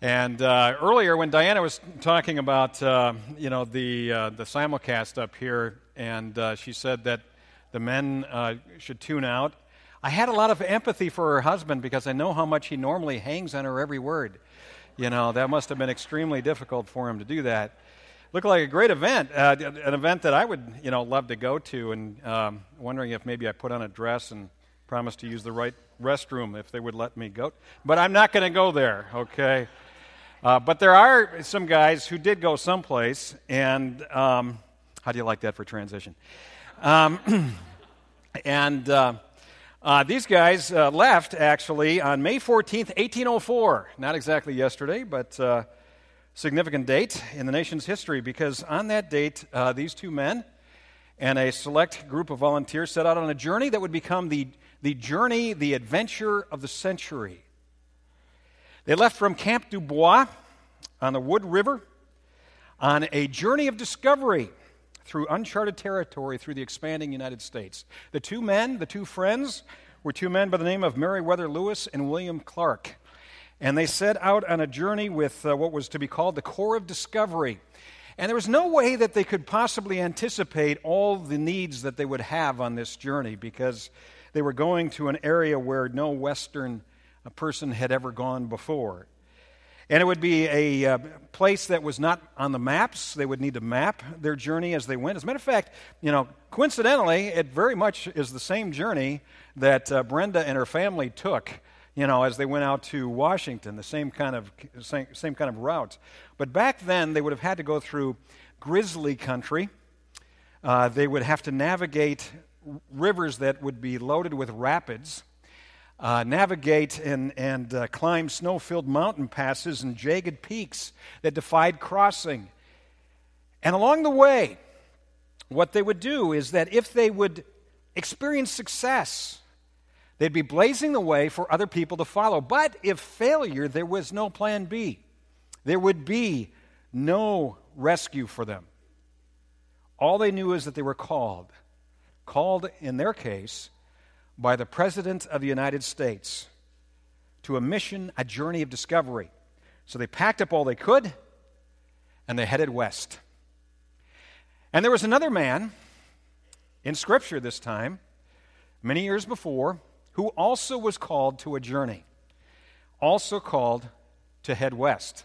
And uh, earlier, when Diana was talking about uh, you know the uh, the simulcast up here, and uh, she said that the men uh, should tune out, I had a lot of empathy for her husband because I know how much he normally hangs on her every word. You know that must have been extremely difficult for him to do that. Looked like a great event, uh, an event that I would you know love to go to, and um, wondering if maybe I put on a dress and promise to use the right restroom if they would let me go. But I'm not going to go there. Okay. Uh, but there are some guys who did go someplace, and um, how do you like that for transition? Um, and uh, uh, these guys uh, left actually on May 14th, 1804. Not exactly yesterday, but uh, significant date in the nation's history because on that date, uh, these two men and a select group of volunteers set out on a journey that would become the, the journey, the adventure of the century. They left from Camp Dubois on the Wood River on a journey of discovery through uncharted territory through the expanding United States. The two men, the two friends, were two men by the name of Meriwether Lewis and William Clark. And they set out on a journey with uh, what was to be called the Corps of Discovery. And there was no way that they could possibly anticipate all the needs that they would have on this journey because they were going to an area where no Western a person had ever gone before. And it would be a uh, place that was not on the maps. They would need to map their journey as they went. As a matter of fact, you know, coincidentally, it very much is the same journey that uh, Brenda and her family took, you know, as they went out to Washington, the same kind of same, same kind of route. But back then, they would have had to go through grizzly country. Uh, they would have to navigate rivers that would be loaded with rapids uh, navigate and, and uh, climb snow filled mountain passes and jagged peaks that defied crossing. And along the way, what they would do is that if they would experience success, they'd be blazing the way for other people to follow. But if failure, there was no plan B. There would be no rescue for them. All they knew is that they were called. Called, in their case, by the President of the United States to a mission, a journey of discovery. So they packed up all they could and they headed west. And there was another man in Scripture this time, many years before, who also was called to a journey, also called to head west.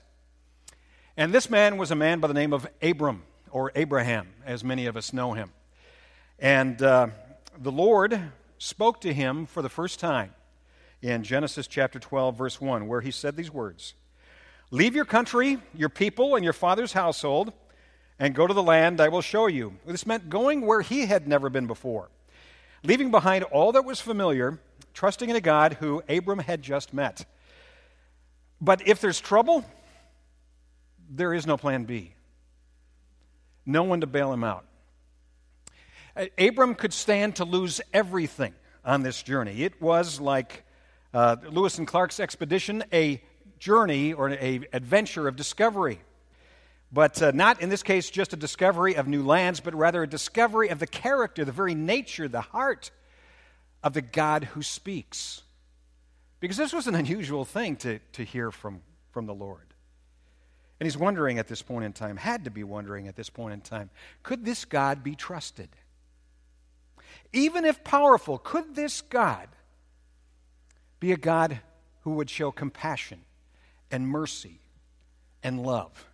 And this man was a man by the name of Abram, or Abraham, as many of us know him. And uh, the Lord spoke to him for the first time in Genesis chapter 12, verse 1, where he said these words Leave your country, your people, and your father's household, and go to the land I will show you. This meant going where he had never been before, leaving behind all that was familiar, trusting in a God who Abram had just met. But if there's trouble, there is no plan B. No one to bail him out. Abram could stand to lose everything on this journey. It was like uh, Lewis and Clark's expedition, a journey or an adventure of discovery. But uh, not in this case just a discovery of new lands, but rather a discovery of the character, the very nature, the heart of the God who speaks. Because this was an unusual thing to, to hear from, from the Lord. And he's wondering at this point in time, had to be wondering at this point in time, could this God be trusted? Even if powerful, could this God be a God who would show compassion and mercy and love?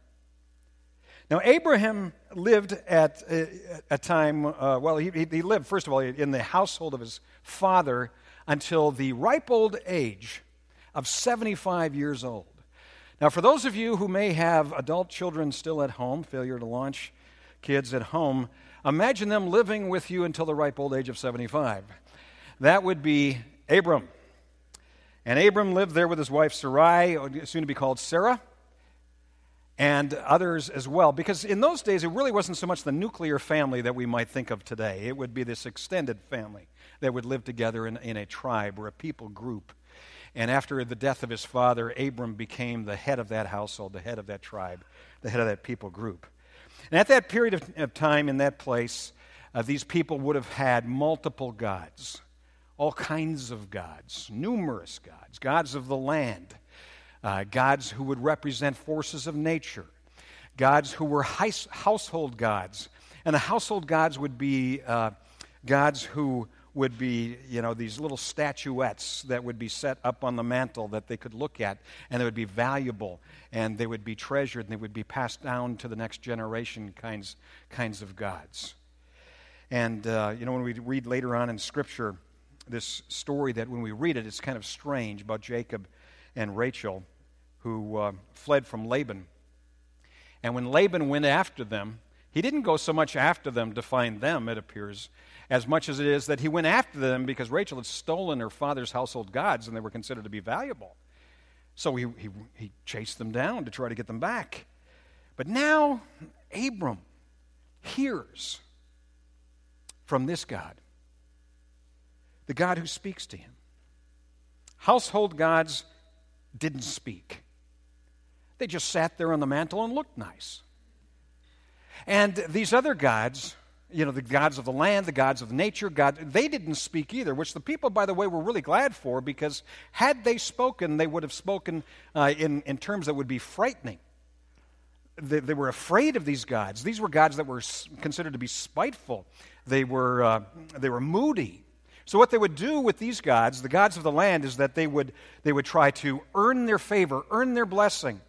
Now, Abraham lived at a time, uh, well, he, he lived, first of all, in the household of his father until the ripe old age of 75 years old. Now, for those of you who may have adult children still at home, failure to launch kids at home, Imagine them living with you until the ripe old age of 75. That would be Abram. And Abram lived there with his wife Sarai, soon to be called Sarah, and others as well. Because in those days, it really wasn't so much the nuclear family that we might think of today. It would be this extended family that would live together in, in a tribe or a people group. And after the death of his father, Abram became the head of that household, the head of that tribe, the head of that people group. And at that period of, of time in that place, uh, these people would have had multiple gods, all kinds of gods, numerous gods, gods of the land, uh, gods who would represent forces of nature, gods who were household gods. And the household gods would be uh, gods who would be, you know, these little statuettes that would be set up on the mantle that they could look at, and they would be valuable, and they would be treasured, and they would be passed down to the next generation kinds, kinds of gods. And, uh, you know, when we read later on in Scripture this story that when we read it, it's kind of strange about Jacob and Rachel who uh, fled from Laban. And when Laban went after them, he didn't go so much after them to find them, it appears, as much as it is that he went after them because Rachel had stolen her father's household gods and they were considered to be valuable. So he, he, he chased them down to try to get them back. But now Abram hears from this God, the God who speaks to him. Household gods didn't speak, they just sat there on the mantle and looked nice. And these other gods, you know, the gods of the land, the gods of nature, God, they didn't speak either, which the people, by the way, were really glad for because had they spoken, they would have spoken uh, in, in terms that would be frightening. They, they, were afraid of these gods. These were gods that were considered to be spiteful, they were, uh, they were moody. So, what they would do with these gods, the gods of the land, is that they would, they would try to earn their favor, earn their blessing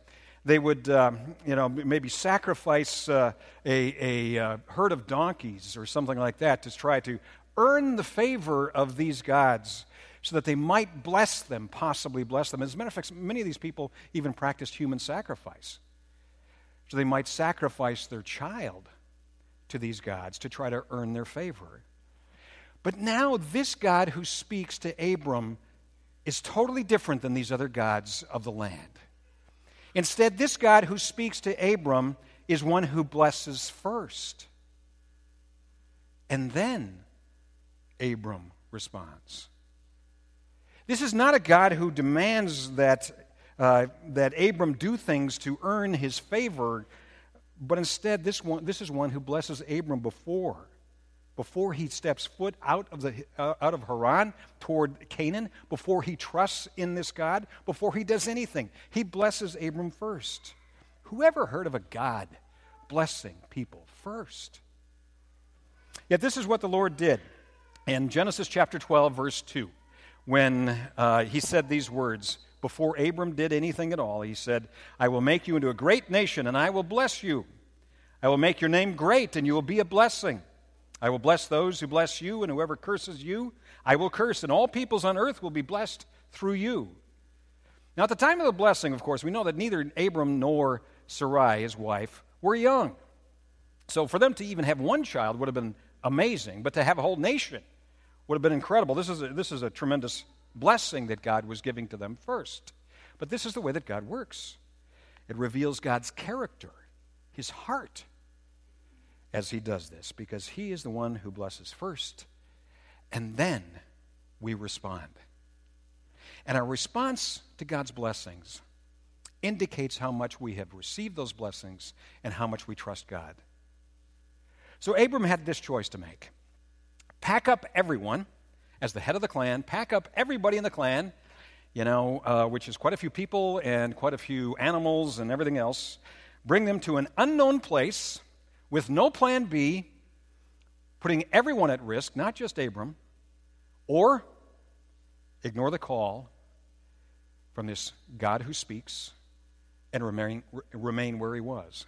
they would, um, you know, maybe sacrifice uh, a, a uh, herd of donkeys or something like that to try to earn the favor of these gods so that they might bless them, possibly bless them. As a matter of fact, many of these people even practiced human sacrifice. So they might sacrifice their child to these gods to try to earn their favor. But now, this God who speaks to Abram is totally different than these other gods of the land. Instead, this God who speaks to Abram is one who blesses first. And then Abram responds. This is not a God who demands that, uh, that Abram do things to earn his favor, but instead, this, one, this is one who blesses Abram before before he steps foot out of, the, uh, out of Haran toward Canaan, before he trusts in this God, before he does anything. He blesses Abram first. Whoever heard of a God blessing people first? Yet this is what the Lord did in Genesis chapter 12, verse 2, when uh, he said these words. Before Abram did anything at all, he said, I will make you into a great nation, and I will bless you. I will make your name great, and you will be a blessing. I will bless those who bless you, and whoever curses you, I will curse, and all peoples on earth will be blessed through you. Now, at the time of the blessing, of course, we know that neither Abram nor Sarai, his wife, were young. So for them to even have one child would have been amazing, but to have a whole nation would have been incredible. This is a, this is a tremendous blessing that God was giving to them first. But this is the way that God works it reveals God's character, his heart as he does this because he is the one who blesses first, and then we respond. And our response to God's blessings indicates how much we have received those blessings and how much we trust God. So Abram had this choice to make pack up everyone as the head of the clan, pack up everybody in the clan, you know, uh, which is quite a few people and quite a few animals and everything else, bring them to an unknown place with no plan B, putting everyone at risk, not just Abram, or ignore the call from this God who speaks and remain, remain where he was.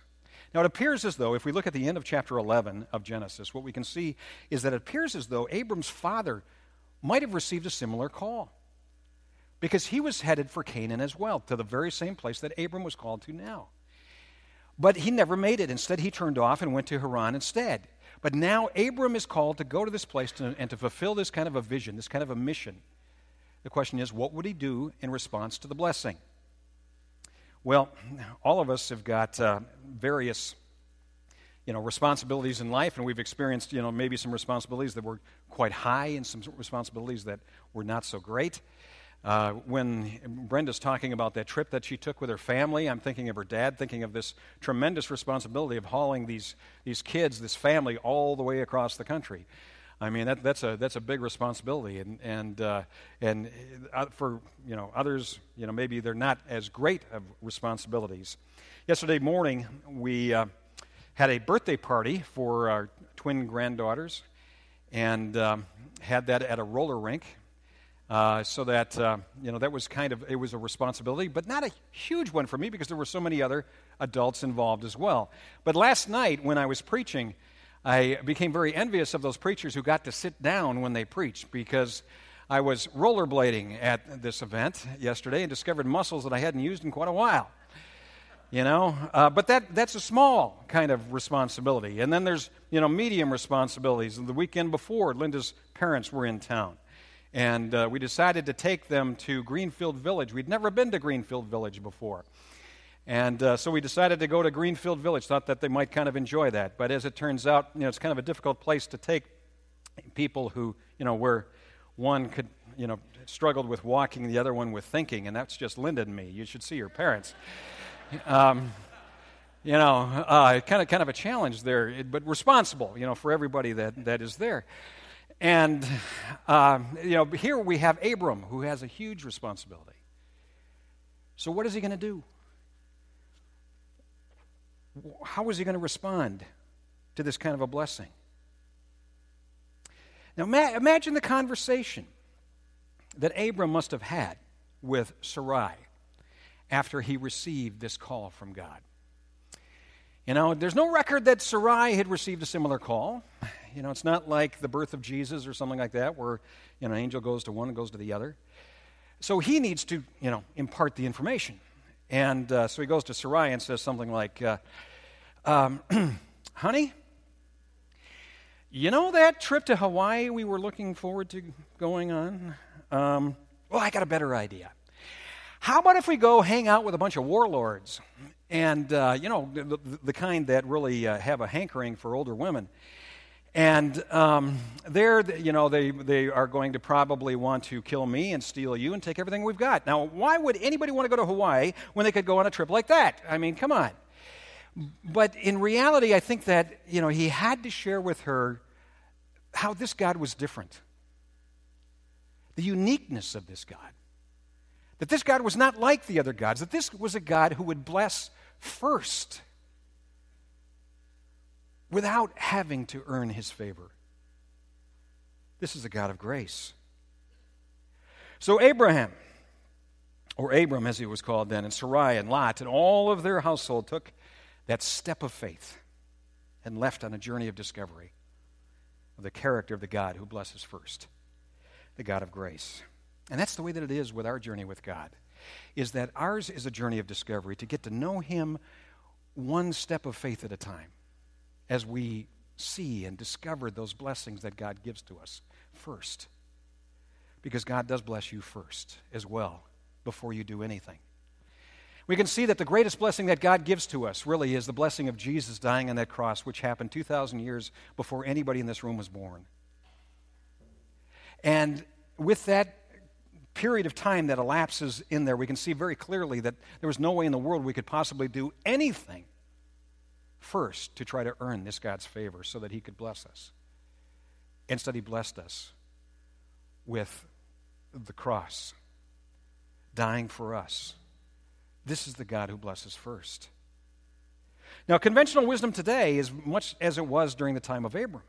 Now, it appears as though, if we look at the end of chapter 11 of Genesis, what we can see is that it appears as though Abram's father might have received a similar call because he was headed for Canaan as well, to the very same place that Abram was called to now. But he never made it. Instead, he turned off and went to Haran instead. But now Abram is called to go to this place to, and to fulfill this kind of a vision, this kind of a mission. The question is, what would he do in response to the blessing? Well, all of us have got uh, various you know, responsibilities in life, and we've experienced, you know, maybe some responsibilities that were quite high and some responsibilities that were not so great. Uh, when Brenda's talking about that trip that she took with her family, I'm thinking of her dad, thinking of this tremendous responsibility of hauling these, these kids, this family, all the way across the country. I mean, that, that's, a, that's a big responsibility. And, and, uh, and uh, for you know, others, you know, maybe they're not as great of responsibilities. Yesterday morning, we uh, had a birthday party for our twin granddaughters and um, had that at a roller rink. Uh, so that uh, you know that was kind of it was a responsibility, but not a huge one for me because there were so many other adults involved as well. But last night when I was preaching, I became very envious of those preachers who got to sit down when they preached because I was rollerblading at this event yesterday and discovered muscles that I hadn't used in quite a while. You know, uh, but that, that's a small kind of responsibility. And then there's, you know, medium responsibilities. The weekend before, Linda's parents were in town. And uh, we decided to take them to Greenfield Village. We'd never been to Greenfield Village before. And uh, so we decided to go to Greenfield Village, thought that they might kind of enjoy that. But as it turns out, you know, it's kind of a difficult place to take people who, you know, where one could, you know, struggled with walking, the other one with thinking, and that's just Linda and me. You should see your parents. Um, you know, uh, kind of kind of a challenge there, but responsible, you know, for everybody that, that is there. And, uh, you know, here we have Abram, who has a huge responsibility. So, what is he going to do? how is he going to respond to this kind of a blessing? Now, ma- imagine the conversation that Abram must have had with Sarai after he received this call from God. You know, there's no record that Sarai had received a similar call. You know, it's not like the birth of Jesus or something like that, where you know, an angel goes to one and goes to the other. So he needs to, you know, impart the information. And uh, so he goes to Sarai and says something like, uh, um, Honey, you know that trip to Hawaii we were looking forward to going on? Um, well, I got a better idea. How about if we go hang out with a bunch of warlords? And, uh, you know, the, the, kind that really uh, have a hankering for older women. And um, they're, you know, they, they are going to probably want to kill me and steal you and take everything we've got. Now, why would anybody want to go to Hawaii when they could go on a trip like that? I mean, come on. But in reality, I think that, you know, he had to share with her how this God was different. The uniqueness of this God. That this God was not like the other gods, that this was a God who would bless first without having to earn his favor. This is a God of grace. So, Abraham, or Abram as he was called then, and Sarai and Lot and all of their household took that step of faith and left on a journey of discovery of the character of the God who blesses first, the God of grace. And that's the way that it is with our journey with God, is that ours is a journey of discovery to get to know him one step of faith at a time as we see and discover those blessings that God gives to us first. Because God does bless you first as well before you do anything. We can see that the greatest blessing that God gives to us really is the blessing of Jesus dying on that cross, which happened 2,000 years before anybody in this room was born. And with that period of time that elapses in there, we can see very clearly that there was no way in the world we could possibly do anything first to try to earn this God's favor so that He could bless us. Instead, He blessed us with the cross, dying for us. This is the God who blesses first. Now, conventional wisdom today is much as it was during the time of Abram.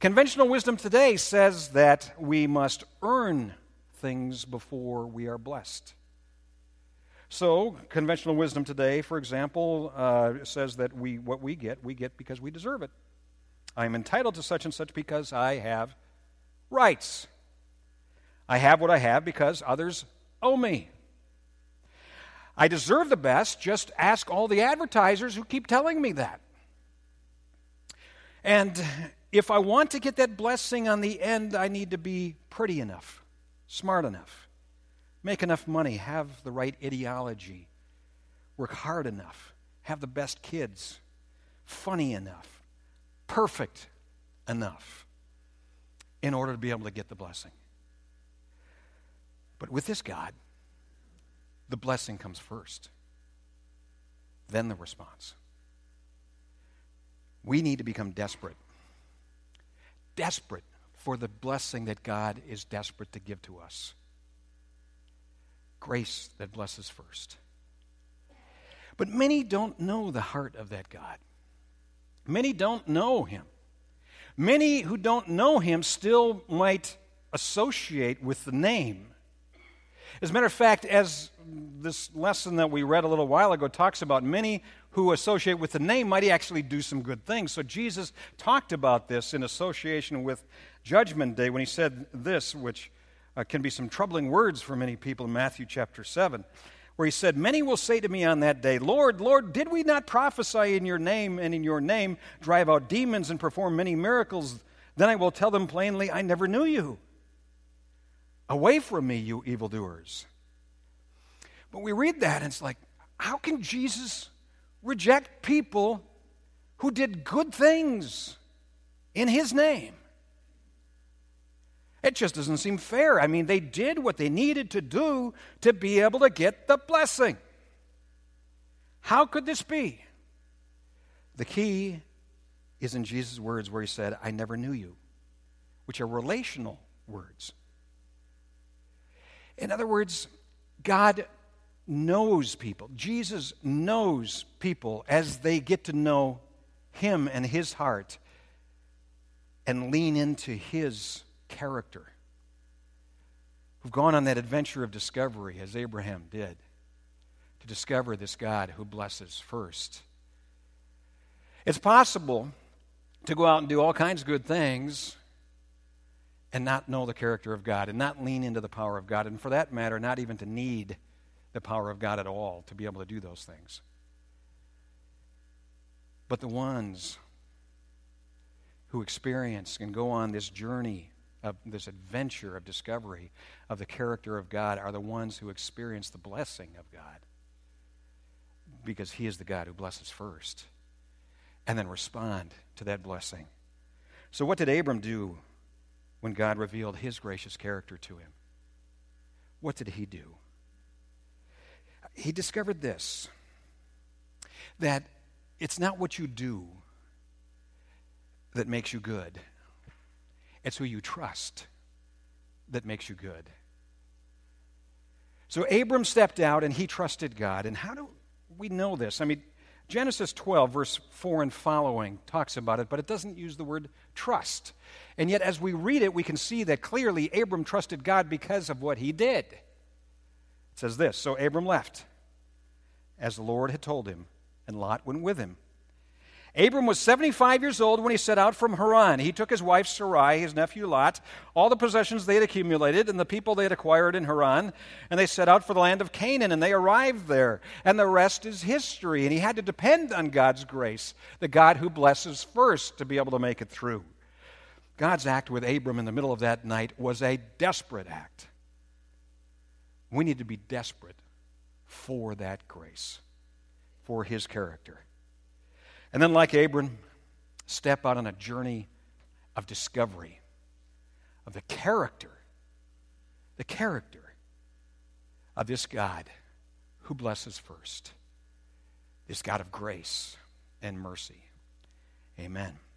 Conventional wisdom today says that we must earn things before we are blessed. So, conventional wisdom today, for example, uh, says that we, what we get, we get because we deserve it. I am entitled to such and such because I have rights. I have what I have because others owe me. I deserve the best, just ask all the advertisers who keep telling me that. And if I want to get that blessing on the end, I need to be pretty enough, smart enough, make enough money, have the right ideology, work hard enough, have the best kids, funny enough, perfect enough in order to be able to get the blessing. But with this God, the blessing comes first, then the response. We need to become desperate. Desperate for the blessing that God is desperate to give to us grace that blesses first. But many don't know the heart of that God. Many don't know him. Many who don't know him still might associate with the name. As a matter of fact, as this lesson that we read a little while ago talks about, many who associate with the name might actually do some good things. So Jesus talked about this in association with Judgment Day when he said this, which uh, can be some troubling words for many people in Matthew chapter 7, where he said, Many will say to me on that day, Lord, Lord, did we not prophesy in your name and in your name drive out demons and perform many miracles? Then I will tell them plainly, I never knew you. Away from me, you evildoers. But we read that and it's like, how can Jesus reject people who did good things in his name? It just doesn't seem fair. I mean, they did what they needed to do to be able to get the blessing. How could this be? The key is in Jesus' words where he said, I never knew you, which are relational words. In other words, God knows people. Jesus knows people as they get to know him and his heart and lean into his character, who've gone on that adventure of discovery, as Abraham did, to discover this God who blesses first. It's possible to go out and do all kinds of good things and not know the character of God and not lean into the power of God, and for that matter, not even to need the power of God at all to be able to do those things. But the ones who experience and go on this journey of this adventure of discovery of the character of God are the ones who experience the blessing of God. Because He is the God who blesses first and then respond to that blessing. So, what did Abram do when God revealed His gracious character to him? What did he do? He discovered this that it's not what you do that makes you good. It's who you trust that makes you good. So Abram stepped out and he trusted God. And how do we know this? I mean, Genesis 12, verse 4 and following, talks about it, but it doesn't use the word trust. And yet, as we read it, we can see that clearly Abram trusted God because of what he did. It says this So Abram left, as the Lord had told him, and Lot went with him. Abram was 75 years old when he set out from Haran. He took his wife Sarai, his nephew Lot, all the possessions they had accumulated, and the people they had acquired in Haran, and they set out for the land of Canaan, and they arrived there. And the rest is history. And he had to depend on God's grace, the God who blesses first, to be able to make it through. God's act with Abram in the middle of that night was a desperate act. We need to be desperate for that grace, for his character. And then, like Abram, step out on a journey of discovery of the character, the character of this God who blesses first, this God of grace and mercy. Amen.